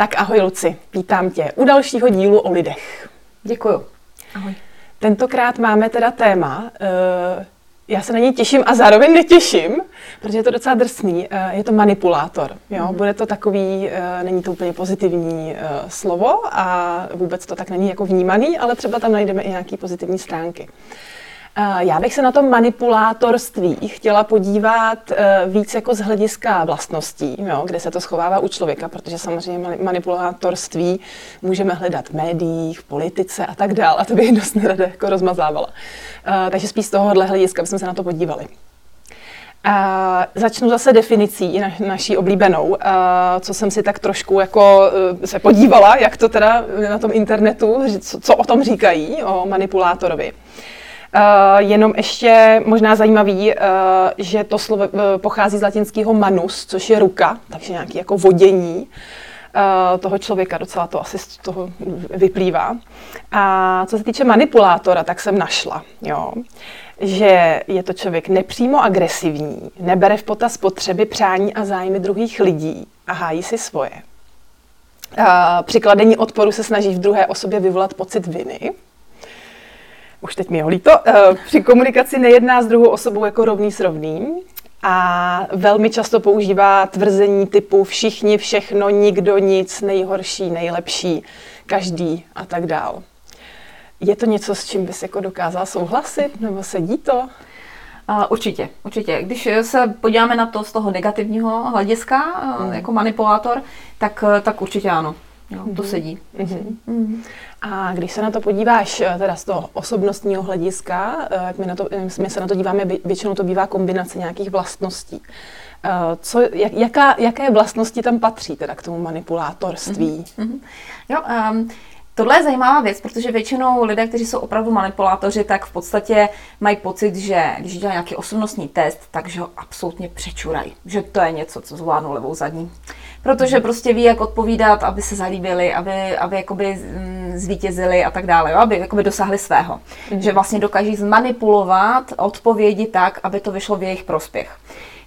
Tak ahoj Luci, vítám tě u dalšího dílu o lidech. Děkuju. Ahoj. Tentokrát máme teda téma, uh, já se na něj těším a zároveň netěším, protože je to docela drsný, uh, je to manipulátor. Jo? Mm. Bude to takový, uh, není to úplně pozitivní slovo a vůbec to tak není jako vnímaný, ale třeba tam najdeme i nějaké pozitivní stránky. Já bych se na to manipulátorství chtěla podívat eh, víc jako z hlediska vlastností, jo, kde se to schovává u člověka, protože samozřejmě manipulátorství můžeme hledat v médiích, v politice a tak dále, a to bych dost nerada jako rozmazávala. Eh, takže spíš z tohohle hlediska bychom se na to podívali. A začnu zase definicí na, naší oblíbenou, a co jsem si tak trošku jako eh, se podívala, jak to teda na tom internetu, co, co o tom říkají, o manipulátorovi. Jenom ještě možná zajímavý, uh, že to slovo uh, pochází z latinského manus, což je ruka, takže nějaký jako vodění toho člověka, docela to asi z toho vyplývá. A co se týče manipulátora, tak jsem našla, jo, že je to člověk nepřímo agresivní, nebere v potaz potřeby, přání a zájmy druhých lidí a hájí si svoje. Při kladení odporu se snaží v druhé osobě vyvolat pocit viny, už teď mi je líto, eh, při komunikaci nejedná s druhou osobou jako rovný s rovným a velmi často používá tvrzení typu všichni, všechno, nikdo, nic, nejhorší, nejlepší, každý a tak dál. Je to něco, s čím bys jako dokázal souhlasit, nebo sedí to? Určitě, určitě. Když se podíváme na to z toho negativního hlediska, mm. jako manipulátor, tak, tak určitě ano. Jo, to mm-hmm. sedí. Mm-hmm. Mm-hmm. A když se na to podíváš eh, teda z toho osobnostního hlediska, eh, jak my, na to, my se na to díváme, většinou to bývá kombinace nějakých vlastností. Eh, co, jak, jaká, jaké vlastnosti tam patří teda k tomu manipulátorství? Mm-hmm. Jo, um, Tohle je zajímavá věc, protože většinou lidé, kteří jsou opravdu manipulátoři, tak v podstatě mají pocit, že když dělají nějaký osobnostní test, takže ho absolutně přečurají. Že to je něco, co zvládnou levou zadní. Protože mm. prostě ví, jak odpovídat, aby se zalíbili, aby, aby jakoby mm, zvítězili a tak dále, aby jakoby dosáhli svého. Mm. Že vlastně dokáží zmanipulovat odpovědi tak, aby to vyšlo v jejich prospěch.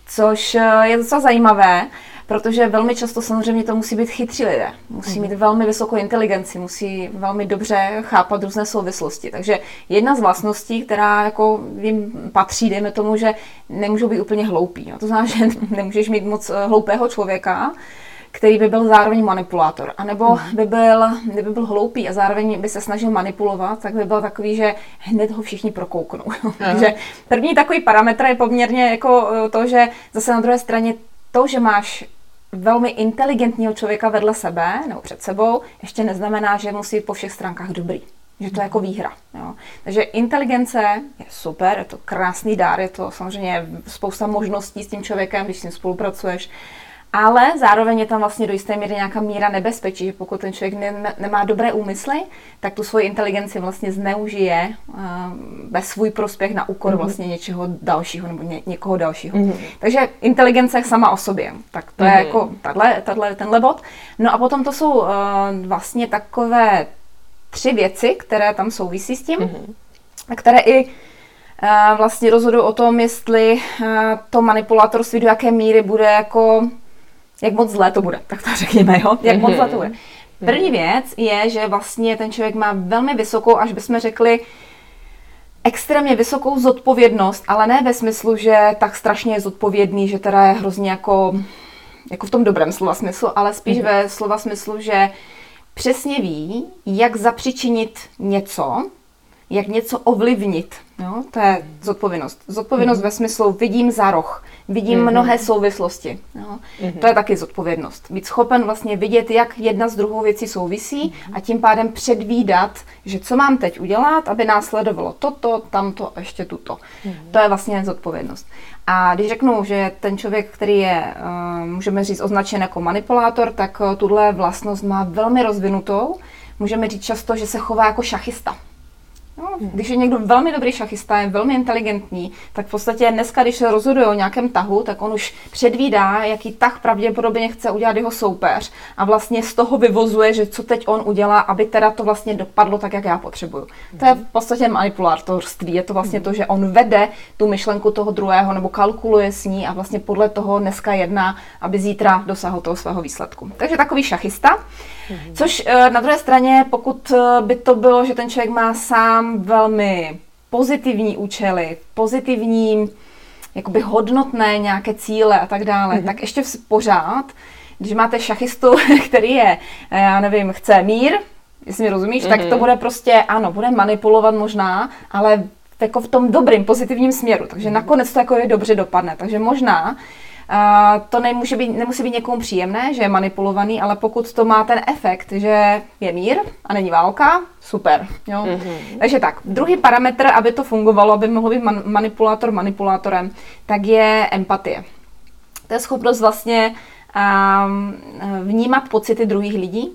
Což eh, je docela zajímavé, protože velmi často samozřejmě to musí být chytří lidé. Musí mít velmi vysokou inteligenci, musí velmi dobře chápat různé souvislosti. Takže jedna z vlastností, která jako jim patří, dejme tomu, že nemůžou být úplně hloupí. No, to znamená, že nemůžeš mít moc eh, hloupého člověka, který by byl zároveň manipulátor. A nebo hmm. by byl, kdyby byl hloupý a zároveň by se snažil manipulovat, tak by byl takový, že hned ho všichni prokouknou. Takže první takový parametr je poměrně jako eh, to, že zase na druhé straně to, že máš velmi inteligentního člověka vedle sebe nebo před sebou, ještě neznamená, že musí po všech stránkách dobrý. Že to je jako výhra. Jo. Takže inteligence je super, je to krásný dár, je to samozřejmě spousta možností s tím člověkem, když s ním spolupracuješ ale zároveň je tam vlastně do jisté míry nějaká míra nebezpečí, že pokud ten člověk ne, nemá dobré úmysly, tak tu svoji inteligenci vlastně zneužije uh, ve svůj prospěch na úkor mm-hmm. vlastně něčeho dalšího nebo ně, někoho dalšího. Mm-hmm. Takže inteligence sama o sobě, tak to mm-hmm. je jako tato, tato, tenhle bod. No a potom to jsou uh, vlastně takové tři věci, které tam souvisí s tím, mm-hmm. které i uh, vlastně rozhodují o tom, jestli to manipulátorství do jaké míry bude jako jak moc zlé to bude, tak to řekněme, jo? jak moc zlé to bude. První věc je, že vlastně ten člověk má velmi vysokou, až bychom řekli, extrémně vysokou zodpovědnost, ale ne ve smyslu, že tak strašně je zodpovědný, že teda je hrozně jako, jako v tom dobrém slova smyslu, ale spíš mm-hmm. ve slova smyslu, že přesně ví, jak zapřičinit něco, jak něco ovlivnit Jo? To je zodpovědnost. Zodpovědnost mm. ve smyslu vidím za roh, vidím mm. mnohé souvislosti. Jo? Mm. To je taky zodpovědnost. Být schopen vlastně vidět, jak jedna s druhou věcí souvisí mm. a tím pádem předvídat, že co mám teď udělat, aby následovalo toto, tamto a ještě tuto. Mm. To je vlastně zodpovědnost. A když řeknu, že ten člověk, který je, uh, můžeme říct, označen jako manipulátor, tak uh, tuhle vlastnost má velmi rozvinutou. Můžeme říct často, že se chová jako šachista. No, když je někdo velmi dobrý šachista, je velmi inteligentní, tak v podstatě dneska, když se rozhoduje o nějakém tahu, tak on už předvídá, jaký tah pravděpodobně chce udělat jeho soupeř a vlastně z toho vyvozuje, že co teď on udělá, aby teda to vlastně dopadlo tak, jak já potřebuju. To je v podstatě manipulátorství, je to vlastně to, že on vede tu myšlenku toho druhého nebo kalkuluje s ní a vlastně podle toho dneska jedná, aby zítra dosáhl toho svého výsledku. Takže takový šachista. Mm-hmm. Což eh, na druhé straně, pokud eh, by to bylo, že ten člověk má sám velmi pozitivní účely, pozitivní, jakoby hodnotné nějaké cíle a tak dále, mm-hmm. tak ještě v pořád, když máte šachistu, který je, eh, já nevím, chce mír, jestli mi rozumíš, mm-hmm. tak to mhm. bude prostě, ano, bude manipulovat možná, ale jako v tom dobrým, pozitivním směru. Takže mm-hmm. nakonec to jako je dobře dopadne. Takže možná to nemůže být, nemusí být někomu příjemné, že je manipulovaný, ale pokud to má ten efekt, že je mír a není válka, super. Jo? Mm-hmm. Takže tak, druhý parametr, aby to fungovalo, aby mohl být man- manipulátor manipulátorem, tak je empatie. To je schopnost vlastně um, vnímat pocity druhých lidí,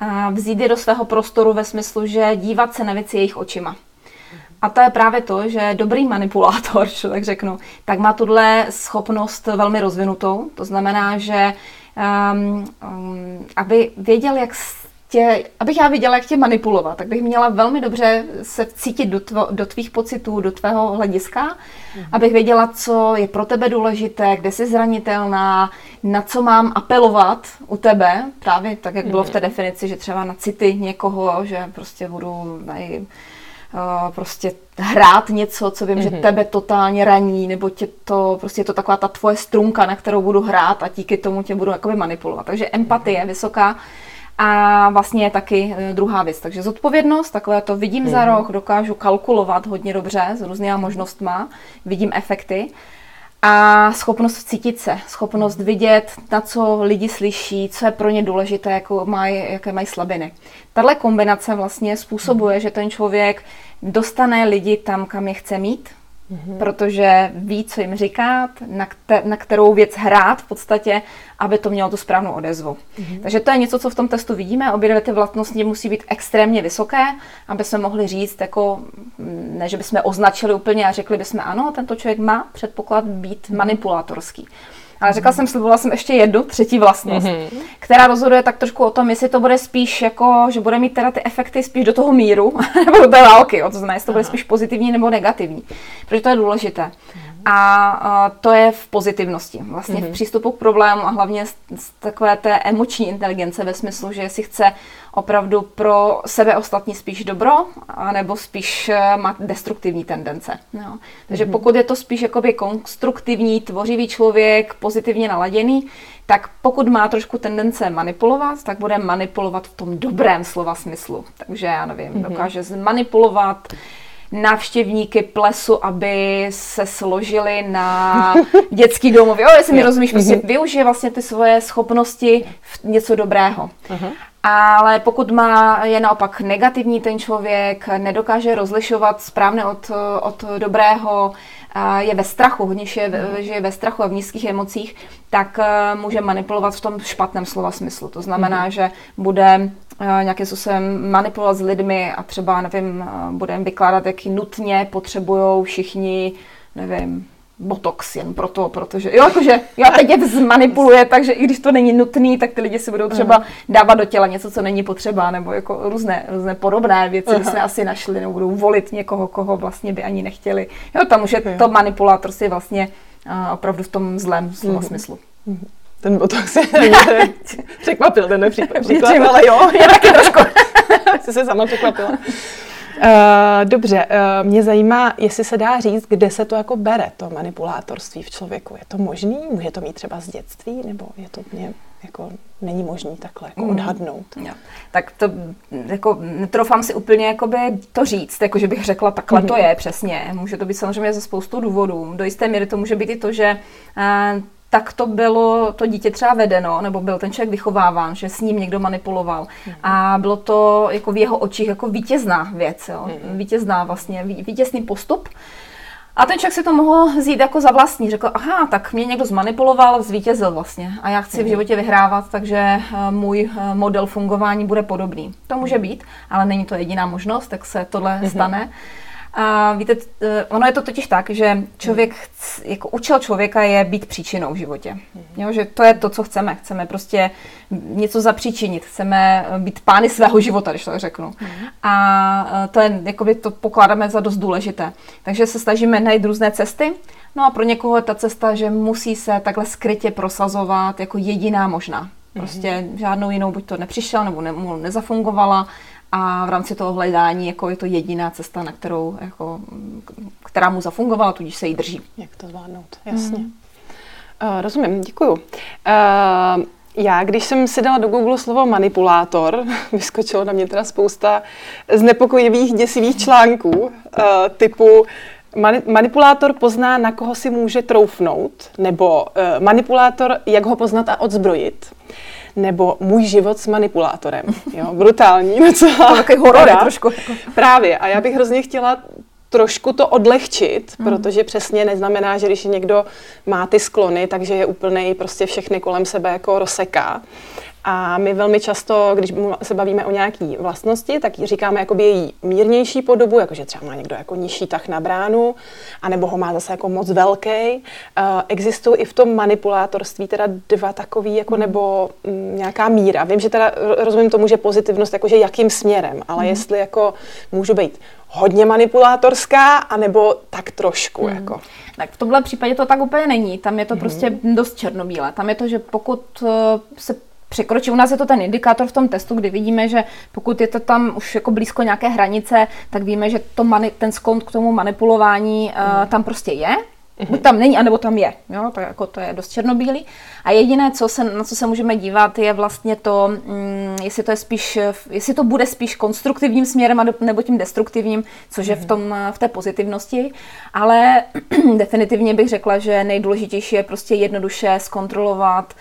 a vzít je do svého prostoru ve smyslu, že dívat se na věci jejich očima. A to je právě to, že dobrý manipulátor, tak řeknu, tak má tuhle schopnost velmi rozvinutou. To znamená, že um, um, aby věděl, jak tě, abych já viděla, jak tě manipulovat, tak bych měla velmi dobře se cítit do, tvo, do tvých pocitů, do tvého hlediska, mm. abych věděla, co je pro tebe důležité, kde jsi zranitelná, na co mám apelovat u tebe, právě tak, jak bylo v té mhm. definici, že třeba na city někoho, že prostě budu nej, prostě hrát něco, co vím, mm-hmm. že mhm. tebe totálně raní, nebo tě to, prostě je to taková ta tvoje strunka, na kterou budu hrát a díky tomu tě budu jakoby manipulovat. Takže empatie je vysoká a vlastně je taky e, druhá věc. Takže zodpovědnost, takhle to vidím mm-hmm. za mhm. rok, dokážu kalkulovat hodně dobře s různýma možnostma, vidím efekty a schopnost cítit se, schopnost vidět, na co lidi slyší, co je pro ně důležité, jako maj, jaké mají slabiny. Tahle kombinace vlastně způsobuje, že ten člověk dostane lidi tam, kam je chce mít, mm-hmm. protože ví, co jim říkat, na, kte- na kterou věc hrát v podstatě, aby to mělo tu správnou odezvu. Mm-hmm. Takže to je něco, co v tom testu vidíme. Obě dvě ty vlastnosti musí být extrémně vysoké, aby jsme mohli říct, jako, mm, ne, že bychom označili úplně a řekli bychom, ano, tento člověk má předpoklad být mm-hmm. manipulátorský. Ale řekla jsem, slibovala jsem ještě jednu, třetí vlastnost, mm-hmm. která rozhoduje tak trošku o tom, jestli to bude spíš jako, že bude mít teda ty efekty spíš do toho míru, nebo do té války, jo, to znamená, jestli to bude spíš pozitivní nebo negativní. Protože to je důležité. A, to je v pozitivnosti, vlastně mm-hmm. v mhm. přístupu k problému a hlavně z, z takové té emoční inteligence ve smyslu, že si chce opravdu pro sebe ostatní spíš dobro, nebo spíš eh, má destruktivní tendence. Jo. Takže mm-hmm. pokud je to spíš jakoby konstruktivní, tvořivý člověk, pozitivně naladěný, tak pokud má trošku tendence manipulovat, tak bude manipulovat v tom dobrém slova smyslu. Takže já nevím, mm-hmm. dokáže zmanipulovat návštěvníky plesu, aby se složili na dětský domov. Jo, jestli mi rozumíš, prostě mm-hmm. využije vlastně ty svoje schopnosti v něco dobrého. Uh-huh. Ale pokud má je naopak negativní ten člověk, nedokáže rozlišovat správně od, od dobrého, je ve strachu, hodně je, že je ve strachu a v nízkých emocích, tak eh, může manipulovat v tom špatném slova smyslu. To znamená, mm-hmm. že bude nějakým způsobem manipulovat s lidmi a třeba, nevím, eh, budeme vykládat, jaký nutně potřebují všichni, nevím, botox jen proto, protože jo, jakože jo, teď je zmanipuluje, takže i když to není nutný, tak ty lidi si budou třeba dávat do těla něco, co není potřeba, nebo jako různé, různé podobné věci, uh-huh. jsme asi našli, nebo budou volit někoho, koho vlastně by ani nechtěli. Jo, tam už je to manipulátor si vlastně uh, opravdu v tom zlém slova uh-huh. smyslu. Uh-huh. Ten botox je překvapil, ten příklad, příklad ale jo, je taky trošku. Jsi se sama překvapila. dobře, uh, mě zajímá, jestli se dá říct, kde se to jako bere, to manipulátorství v člověku. Je to možný? Může to mít třeba z dětství? Nebo je to mě jako není možný takhle jako mm. odhadnout. Jo. Tak to jako netrofám si úplně jakoby to říct, jako že bych řekla takhle mm. to je přesně. Může to být samozřejmě ze spoustu důvodů. Do jisté míry to může být i to, že uh, tak to bylo to dítě třeba vedeno, nebo byl ten člověk vychováván, že s ním někdo manipuloval. Mm. A bylo to jako v jeho očích jako vítězná věc, jo? Mm. vítězná vlastně, vítězný postup. A ten člověk si to mohl vzít jako za vlastní. Řekl, aha, tak mě někdo zmanipuloval, zvítězil vlastně. A já chci v mhm. životě vyhrávat, takže eh, můj eh, model fungování bude podobný. To může být, ale není to jediná možnost, tak se tohle mm-hmm. A víte, eh, ono je to totiž tak, že člověk, jako účel člověka je být příčinou v životě. Mhm. Jo, že to je to, co chceme. Chceme prostě něco zapříčinit. Chceme být pány svého života, když to řeknu. Mhm. A eh, to je, jakoby to pokládáme za dost důležité. Takže se snažíme najít různé cesty. No a pro někoho je ta cesta, že musí se takhle skrytě prosazovat jako jediná možná. Prostě žádnou jinou buď to nepřišel, nebo ne, nezafungovala, a v rámci toho hledání jako je to jediná cesta, na kterou, jako, která mu zafungovala, tudíž se jí drží. Jak to zvládnout, jasně. Mm. Uh, rozumím, děkuju. Uh, já, když jsem si dala do Google slovo manipulátor, vyskočilo na mě teda spousta znepokojivých, děsivých článků uh, typu Mani- manipulátor pozná, na koho si může troufnout, nebo uh, manipulátor, jak ho poznat a odzbrojit nebo Můj život s manipulátorem. Jo, brutální docela. Takový horor trošku. Právě. A já bych hrozně chtěla trošku to odlehčit, mm. protože přesně neznamená, že když někdo má ty sklony, takže je úplný prostě všechny kolem sebe jako rozseká. A my velmi často, když se bavíme o nějaké vlastnosti, tak říkáme jakoby její mírnější podobu, jakože třeba má někdo jako nižší tah na bránu, anebo ho má zase jako moc velký. Uh, existují i v tom manipulátorství teda dva takový, jako nebo m, nějaká míra. Vím, že teda rozumím tomu, že pozitivnost, jakože jakým směrem, ale mm. jestli jako můžu být hodně manipulátorská, anebo tak trošku. Mm. Jako. Tak v tomhle případě to tak úplně není. Tam je to mm. prostě dost černobílé. Tam je to, že pokud uh, se překročí. U nás je to ten indikátor v tom testu, kdy vidíme, že pokud je to tam už jako blízko nějaké hranice, tak víme, že to mani, ten skont k tomu manipulování uh, tam prostě je. Buď tam není, anebo tam je. Jo? To, jako, to je dost černobílý. A jediné, co se, na co se můžeme dívat, je vlastně to, mm, jestli to je spíš, jestli to bude spíš konstruktivním směrem, nebo tím destruktivním, což je v, tom, v té pozitivnosti. Ale definitivně bych řekla, že nejdůležitější je prostě jednoduše zkontrolovat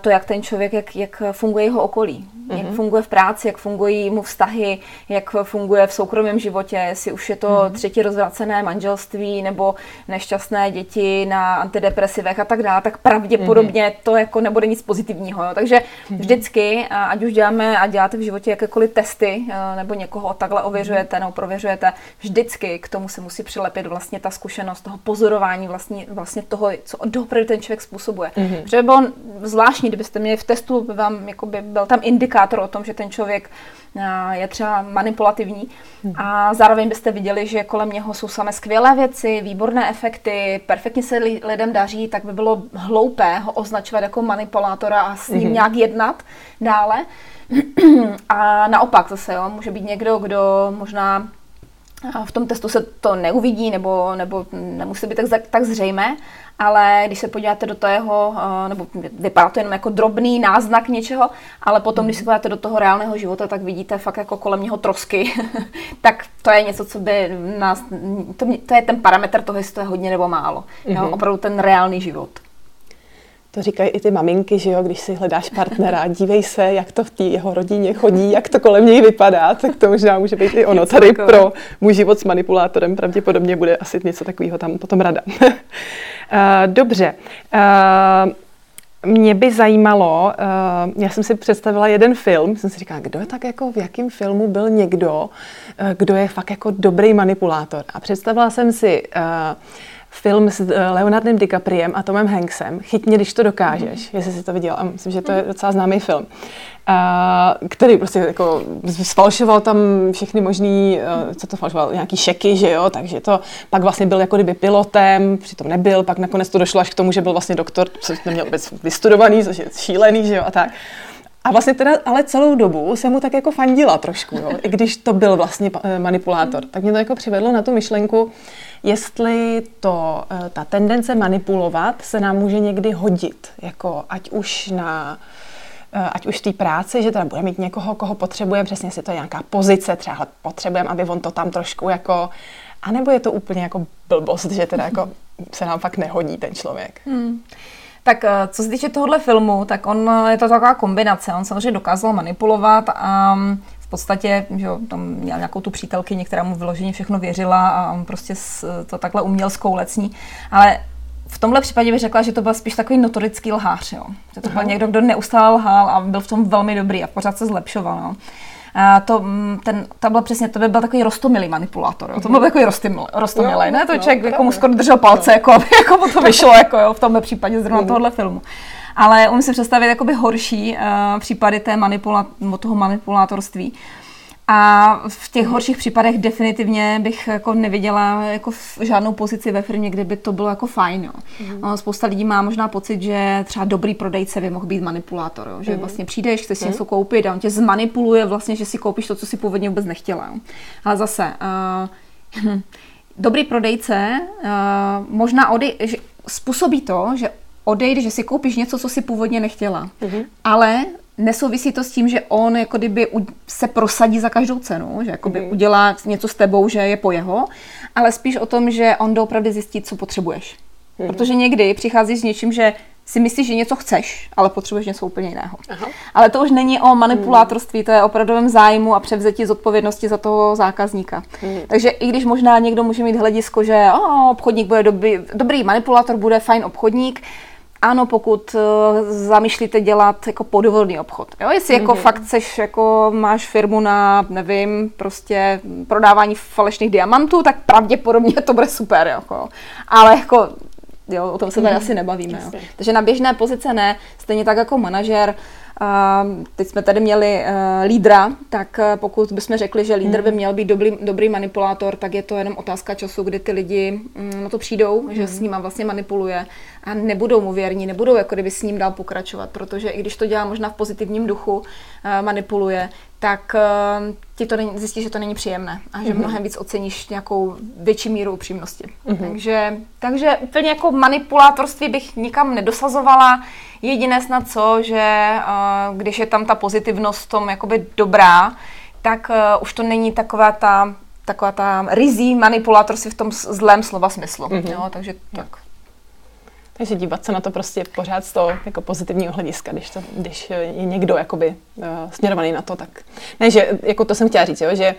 to, jak ten člověk, jak, jak funguje jeho okolí, mm-hmm. jak mhm. funguje v práci, jak fungují mu vztahy, jak funguje v soukromém životě, jestli už je to mm-hmm. třetí rozvracené manželství nebo nešťastné děti na antidepresivech a tak dále, tak pravděpodobně mm-hmm. to jako nebude nic pozitivního. Jo. Takže mm-hmm. vždycky, ať už děláme a děláte v životě jakékoliv testy, nebo někoho takhle ověřujete nebo prověřujete, vždycky k tomu se musí přilepit vlastně ta zkušenost toho pozorování vlastně, vlastně toho, co doopravdy ten člověk způsobuje. Mm-hmm. Že by bylo zvláštní, kdybyste měli v testu, vám jakoby byl tam indikátor o tom, že ten člověk je třeba manipulativní hmm. a zároveň byste viděli, že kolem něho jsou samé skvělé věci, výborné efekty, perfektně se lidem daří, tak by bylo hloupé ho označovat jako manipulátora a s ním hmm. nějak jednat dále. A naopak zase, jo, může být někdo, kdo možná v tom testu se to neuvidí nebo, nebo nemusí být tak, tak zřejmé, ale když se podíváte do toho, eh, nebo vypadá to jenom jako drobný náznak něčeho, ale potom, když se podíváte do toho reálného života, tak vidíte fakt jako kolem něho trosky, tak to je něco, co by nás, to, to je ten parametr toho, jestli to je hodně nebo málo. Mm-hmm. Jo, mhm. opravdu ten reálný život. To říkají i ty maminky, že jo, když si hledáš partnera, dívej se, jak to v té jeho rodině chodí, jak to kolem něj vypadá, tak to možná může být i ono. Tady pro můj život s manipulátorem pravděpodobně bude asi něco takového tam potom rada. Eh, dobře. Uh, mě by zajímalo, uh, já jsem si představila jeden film, jsem si říkala, kdo je tak jako, v jakém filmu byl někdo, kdo je fakt jako dobrý manipulátor. A představila jsem si uh, film s Leonardem DiCapriem a Tomem Hanksem, Chytně, když to dokážeš, mm. jestli jsi to viděl. A myslím, že to je docela známý film který prostě jako sfalšoval tam všechny možný, uh, co to falšoval, nějaký šeky, že jo, takže to pak vlastně byl jako kdyby pilotem, přitom nebyl, pak nakonec to došlo až k tomu, že byl vlastně doktor, což neměl vůbec vystudovaný, což je šílený, že jo, a tak. A vlastně teda, ale celou dobu jsem mu tak jako fandila trošku, jo? i když to byl vlastně eh, manipulátor. Tak mě to jako přivedlo na tu myšlenku, jestli to, eh, ta tendence manipulovat se nám může někdy hodit, jako ať už na eh, ať už v té práci, že teda bude mít někoho, koho potřebuje, přesně si to je nějaká pozice, třeba potřebujeme, aby on to tam trošku jako, anebo je to úplně jako blbost, že teda jako se nám fakt nehodí ten člověk. Hmm. Tak eh, co se týče tohohle filmu, tak on je to taková kombinace. On samozřejmě dokázal manipulovat a mm, v podstatě, že tam měl nějakou tu přítelkyni, která mu vyloženě všechno věřila a on prostě to takhle uměl zkoulet s ní. Ale v tomhle případě bych řekla, že to byl spíš takový notorický lhář. Jo. Že to byl Aha. někdo, kdo neustále lhal a byl v tom velmi dobrý a pořád se zlepšoval. Jo. A to, mm, ten, to byl přesně, to by byl takový rostomilý manipulátor. Jo. To byl takový rostomilý, rostomilý ne? To no, člověk jako mu skoro držel palce, jako, aby jako mu to vyšlo jako, jo, v tomhle případě zrovna mm. tohohle filmu. Ale umím si představit jakoby horší uh, případy té manipula, toho manipulátorství. A v těch horších případech definitivně bych jako neviděla jako žádnou pozici ve firmě, kde by to bylo jako fajn. Jo. Mm. Spousta lidí má možná pocit, že třeba dobrý prodejce by mohl být manipulátor. Jo. Že mm. vlastně přijdeš, chceš si mm. něco koupit a on tě zmanipuluje vlastně, že si koupíš to, co si původně vůbec nechtěla. Jo. Ale zase, uh, dobrý prodejce uh, možná odej, že způsobí to, že odejde, že si koupíš něco, co si původně nechtěla. Mm. Ale nesouvisí to s tím, že on jako kdyby se prosadí za každou cenu, že jako by mm. udělá něco s tebou, že je po jeho, ale spíš o tom, že on opravdu zjistí, co potřebuješ. Mm. Protože někdy přicházíš s něčím, že si myslíš, že něco chceš, ale potřebuješ něco úplně jiného. Aha. Ale to už není o manipulátorství, to je o opravdovém zájmu a převzetí zodpovědnosti za toho zákazníka. Hmm. Takže i když možná někdo může mít hledisko, že oh, obchodník bude dobrý, dobrý manipulátor, bude fajn obchodník, ano, pokud uh, zamýšlíte dělat jako podvodný obchod. Jo? Jestli mm-hmm. jako mhm. fakt seš, jako máš firmu na, nevím, prostě prodávání falešných diamantů, tak pravděpodobně to bude super. Jako. Ale jako Jo, o tom se tady mm. asi nebavíme. Jo. Takže na běžné pozice ne, stejně tak jako manažer. Uh, teď jsme tady měli uh, lídra, tak uh, pokud bychom řekli, že lídr by mm. měl být dobrý, dobrý manipulátor, tak je to jenom otázka času, kdy ty lidi um, na to přijdou, mm. že s ním vlastně manipuluje a nebudou mu věrní, nebudou jako kdyby s ním dál pokračovat, protože i když to dělá možná v pozitivním duchu, uh, manipuluje, tak uh, ti to není, zjistíš, že to není příjemné a že mm-hmm. mnohem víc oceníš nějakou větší míru upřímnosti. Mm-hmm. Takže, takže úplně jako manipulátorství bych nikam nedosazovala. Jediné snad co, že uh, když je tam ta pozitivnost v tom jakoby dobrá, tak uh, už to není taková ta taková ta rizí manipulátorství v tom zlém slova smyslu. Mm-hmm. Jo, takže tak. Takže dívat se na to prostě pořád z toho jako pozitivního hlediska, když, to, když je někdo jakoby uh, směrovaný na to, tak ne, že jako to jsem chtěla říct, jo, že eh,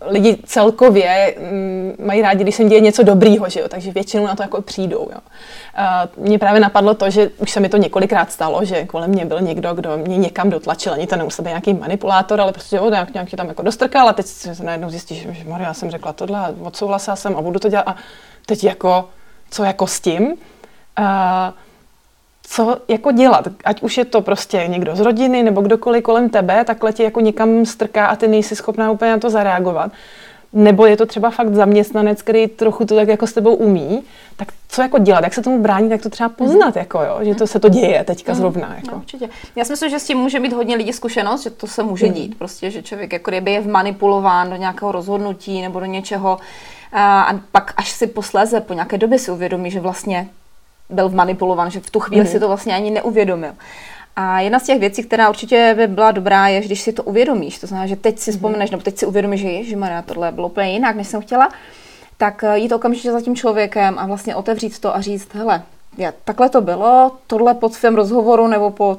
lidi celkově mm, mají rádi, když se děje něco dobrýho, že jo, takže většinou na to jako přijdou. Jo. Uh, mně právě napadlo to, že už se mi to několikrát stalo, že kolem mě byl někdo, kdo mě někam dotlačil, ani to nemusel být nějaký manipulátor, ale prostě jo, nějak, nějak tam jako dostrkal a teď se najednou zjistíš, že Maria, já jsem řekla tohle, odsouhlasila jsem a budu to dělat a teď jako, co jako s tím? uh, co jako dělat, ať už je to prostě někdo z rodiny nebo kdokoliv kolem tebe, takhle ti jako někam strká a ty nejsi schopná úplně na to zareagovat. Nebo je to třeba fakt zaměstnanec, který trochu to tak jako s tebou umí, tak co jako dělat, jak se tomu bránit, jak to třeba poznat, mm. jako jo, že to se to děje teďka mm. zrovna. Jako. No, určitě. Já si myslím, že s tím může mít hodně lidí zkušenost, že to se může mm. dít, prostě, že člověk jako kdyby je vmanipulován do nějakého rozhodnutí nebo do něčeho a pak až si posléze po nějaké době si uvědomí, že vlastně byl vmanipulovan, že v tu chvíli mm. si to vlastně ani neuvědomil. A jedna z těch věcí, která určitě by byla dobrá, je, že když si to uvědomíš, to znamená, že teď si mhm. vzpomeneš, nebo teď si uvědomíš, že Ježí Maria, tohle bylo úplně jinak, než jsem chtěla, tak eh, jít okamžitě za tím člověkem a vlastně otevřít to a říct, hele, já, takhle to bylo, tohle po tvém rozhovoru nebo po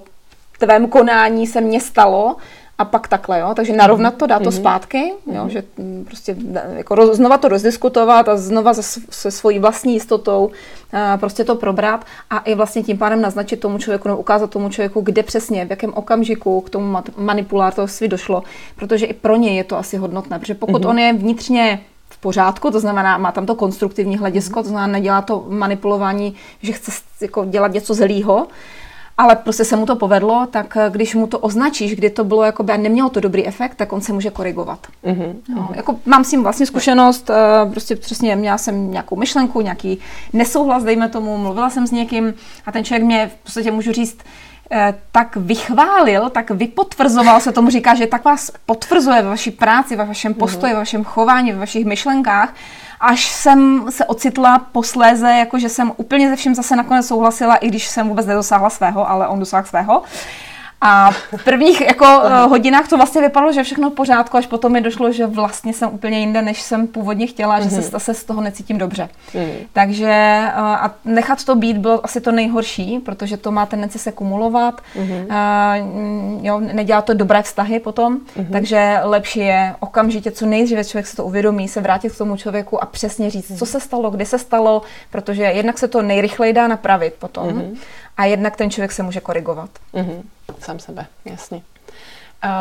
tvém konání se mně stalo, a pak takhle, jo. Takže narovnat to, dát to mm-hmm. zpátky, jo, mm-hmm. že mm, prostě jako roz, znova to rozdiskutovat a znova se, se svojí vlastní jistotou a prostě to probrat a i vlastně tím pádem naznačit tomu člověku nebo ukázat tomu člověku, kde přesně, v jakém okamžiku k tomu manipulátorství došlo, protože i pro ně je to asi hodnotné, protože pokud mm-hmm. on je vnitřně v pořádku, to znamená, má tam to konstruktivní hledisko, to znamená, nedělá to manipulování, že chce jako dělat něco zlýho, ale prostě se mu to povedlo, tak eh, když mu to označíš, kdy to bylo jako by nemělo to dobrý efekt, tak on se může korigovat. Mm-hmm. No, jako mám s tím vlastně zkušenost, eh, prostě přesně měla jsem nějakou myšlenku, nějaký nesouhlas, dejme tomu, mluvila jsem s někým a ten člověk mě v podstatě můžu říct, eh, tak vychválil, tak vypotvrzoval se tomu říká, že tak vás potvrzuje ve vaší práci, ve vašem postoji, ve vašem chování, ve vašich myšlenkách, až jsem se ocitla posléze, jako že jsem úplně ze vším zase nakonec souhlasila, i když jsem vůbec nedosáhla svého, ale on dosáhl svého. A v prvních jako uh, hodinách to vlastně vypadalo, že všechno v pořádku, až potom mi došlo, že vlastně jsem úplně jinde, než jsem původně chtěla, mm-hmm. že se, mhm. se z toho necítím dobře. Mm-hmm. Takže uh, a nechat to být bylo asi to nejhorší, protože to má tendenci se kumulovat, mm-hmm. uh, jo, nedělá to dobré vztahy potom, mm-hmm. takže lepší je okamžitě, co nejdříve člověk se to uvědomí, se vrátit k tomu člověku a přesně říct, mm-hmm. co se stalo, kdy se stalo, protože jednak se to nejrychleji dá napravit potom. Mm-hmm a jednak ten člověk se může korigovat. Mm-hmm. Sám sebe, jasně. Uh,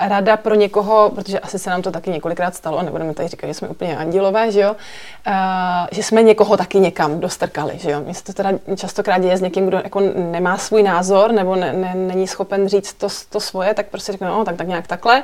rada pro někoho, protože asi se nám to taky několikrát stalo, nebudeme tady říkat, že jsme úplně andělové, že jo, uh, že jsme někoho taky někam dostrkali, že jo. Mně se to teda častokrát děje s někým, kdo jako nemá svůj názor nebo ne, ne, není schopen říct to, to svoje, tak prostě řekne, no tak, tak nějak takhle.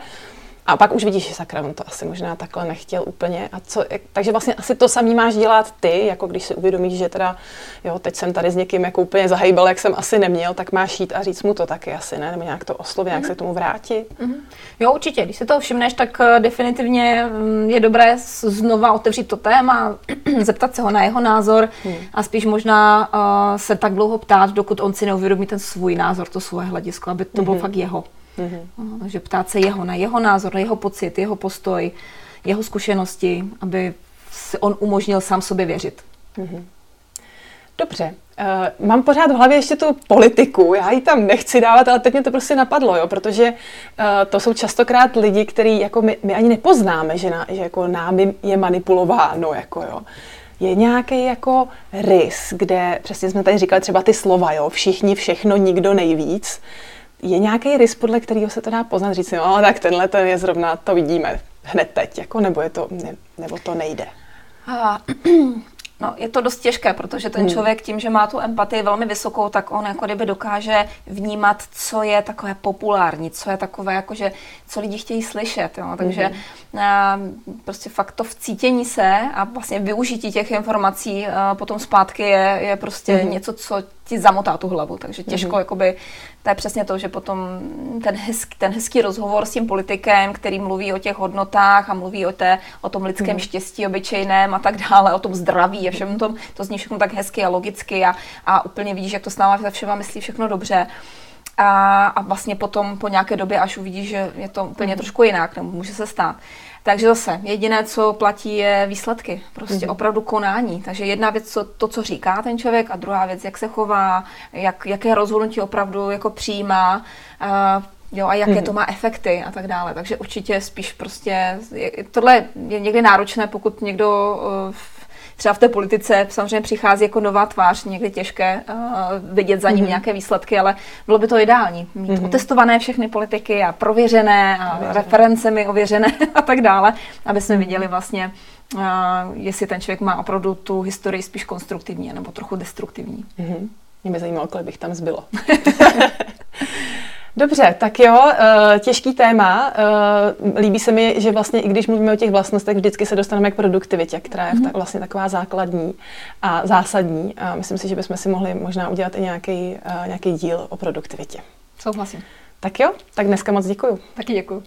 A pak už vidíš, že sakra, on to asi možná takhle nechtěl úplně. A co, takže vlastně asi to samý máš dělat ty, jako když si uvědomíš, že teda, jo, teď jsem tady s někým jako úplně zahýbal, jak jsem asi neměl, tak máš jít a říct mu to taky asi, ne? Nebo nějak to oslovit, mm-hmm. jak se k tomu vrátit. Mm-hmm. Jo, určitě. Když si to všimneš, tak uh, definitivně um, je dobré znova otevřít to téma, zeptat se ho na jeho názor mm. a spíš možná uh, se tak dlouho ptát, dokud on si neuvědomí ten svůj názor, to svoje hledisko, aby to mm-hmm. bylo mhm. fakt jeho. Mm-hmm. Takže ptát se jeho na jeho názor, na jeho pocit, jeho postoj, jeho zkušenosti, aby si on umožnil sám sobě věřit. Mm-hmm. Dobře. Uh, mám pořád v hlavě ještě tu politiku, já ji tam nechci dávat, ale teď mě to prostě napadlo, jo, protože uh, to jsou častokrát lidi, který jako my, my ani nepoznáme, že, na, že jako námi je manipulováno, jako jo. Je nějaký jako rys, kde, přesně jsme tady říkali třeba ty slova, jo, všichni, všechno, nikdo nejvíc. Je nějaký rys, podle kterého se to dá poznat, říct si, no tak tenhle ten je zrovna, to vidíme hned teď, jako, nebo, je to, ne, nebo to nejde? A, No, je to dost těžké, protože ten hmm. člověk tím, že má tu empatii velmi vysokou, tak on jako kdyby dokáže vnímat, co je takové populární, co je takové, jakože, co lidi chtějí slyšet. Jo? Takže hmm. a, prostě fakt to vcítění se a vlastně využití těch informací a potom zpátky je, je prostě hmm. něco, co ti zamotá tu hlavu. Takže těžko, hmm. jakoby, to je přesně to, že potom ten hezký, ten hezký rozhovor s tím politikem, který mluví o těch hodnotách a mluví o, té, o tom lidském hmm. štěstí obyčejném a tak dále, o tom zdraví a všem tom, to zní všechno tak hezky a logicky a, a úplně vidíš, jak to s náma se všema myslí všechno dobře. A, a vlastně potom po nějaké době, až uvidíš, že je to úplně mm. trošku jinak, nebo může se stát. Takže zase, jediné, co platí, je výsledky. Prostě mm. opravdu konání. Takže jedna věc, co, to, co říká ten člověk, a druhá věc, jak se chová, jak, jaké rozhodnutí opravdu jako přijímá. Uh, Jo, a jaké to má efekty a tak dále. Takže určitě spíš prostě, tohle je někdy náročné, pokud někdo uh, třeba v té politice samozřejmě přichází jako nová tvář, někdy těžké uh, vidět za ním mm-hmm. nějaké výsledky, ale bylo by to ideální. Mít mm-hmm. otestované všechny politiky a prověřené a Ověřené. referencemi ověřené a tak dále, aby jsme mm-hmm. viděli vlastně, uh, jestli ten člověk má opravdu tu historii spíš konstruktivní nebo trochu destruktivní. Mm-hmm. Mě by zajímalo, kolik bych tam zbylo. Dobře, tak jo, uh, těžký téma. Uh, líbí se mi, že vlastně i když mluvíme o těch vlastnostech, vždycky se dostaneme k produktivitě, která je mm-hmm. vlastně taková základní a zásadní. A myslím si, že bychom si mohli možná udělat i nějaký, uh, nějaký díl o produktivitě. Souhlasím. Tak jo, tak dneska moc děkuju. Taky děkuju.